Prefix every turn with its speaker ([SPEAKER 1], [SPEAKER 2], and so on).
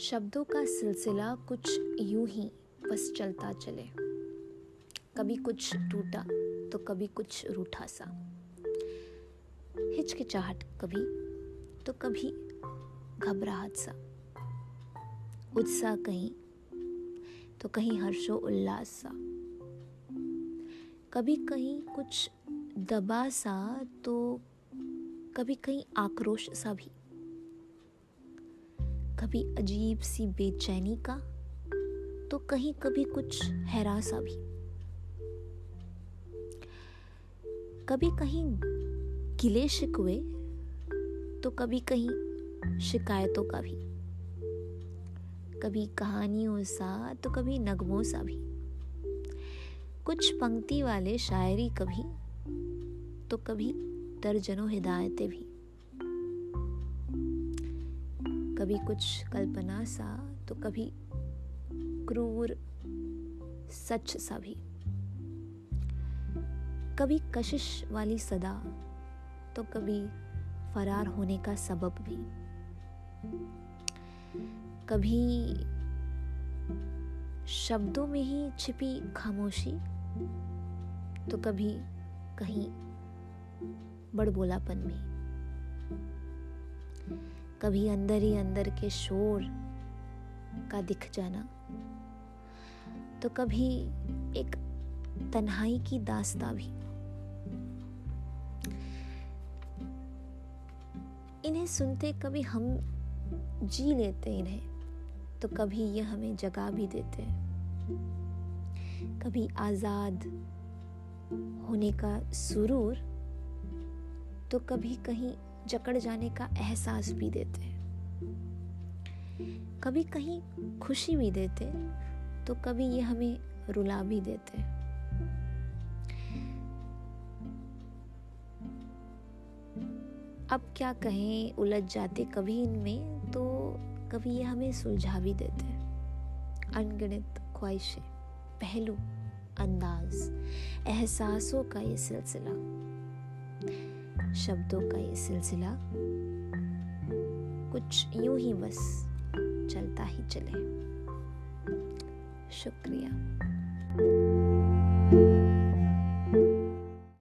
[SPEAKER 1] शब्दों का सिलसिला कुछ यूँ ही बस चलता चले। कभी कुछ टूटा तो कभी कुछ रूठा सा। हिचकिचाहट कभी तो कभी घबराहट सा। उत्साह कहीं तो कहीं हर्षो उल्लास सा। कभी कहीं कुछ दबा सा तो कभी कहीं आक्रोश सा भी। कभी अजीब सी बेचैनी का तो कहीं कभी कुछ हैरान सा भी। कभी कहीं गिले शिकवे तो कभी कहीं शिकायतों का भी। कभी कहानियों सा तो कभी नगमों सा भी। कुछ पंक्ति वाले शायरी कभी तो कभी दर्जनों हिदायतें भी। कभी कुछ कल्पना सा तो कभी क्रूर, सच सा भी। कभी कशिश वाली सदा तो कभी फरार होने का सबब भी। कभी शब्दों में ही छिपी खामोशी तो कभी कहीं बड़बोलापन भी। कभी अंदर ही अंदर के शोर का दिख जाना। तो कभी एक तन्हाई की दास्ता भी। इन्हें सुनते कभी हम जी लेते इन्हें तो कभी ये हमें जगा भी देते। कभी आज़ाद होने का सुरूर तो कभी कहीं जकड़ जाने का एहसास भी देते हैं। कभी कहीं खुशी भी देते तो कभी ये हमें रुला भी देते अब क्या कहें, उलझ जाते कभी इनमें तो कभी ये हमें सुलझा भी देते अनगिनत ख्वाहिशें, पहलू, अंदाज, एहसासों का ये सिलसिला। शब्दों का ये सिलसिला कुछ यूँ ही बस चलता ही चले। शुक्रिया।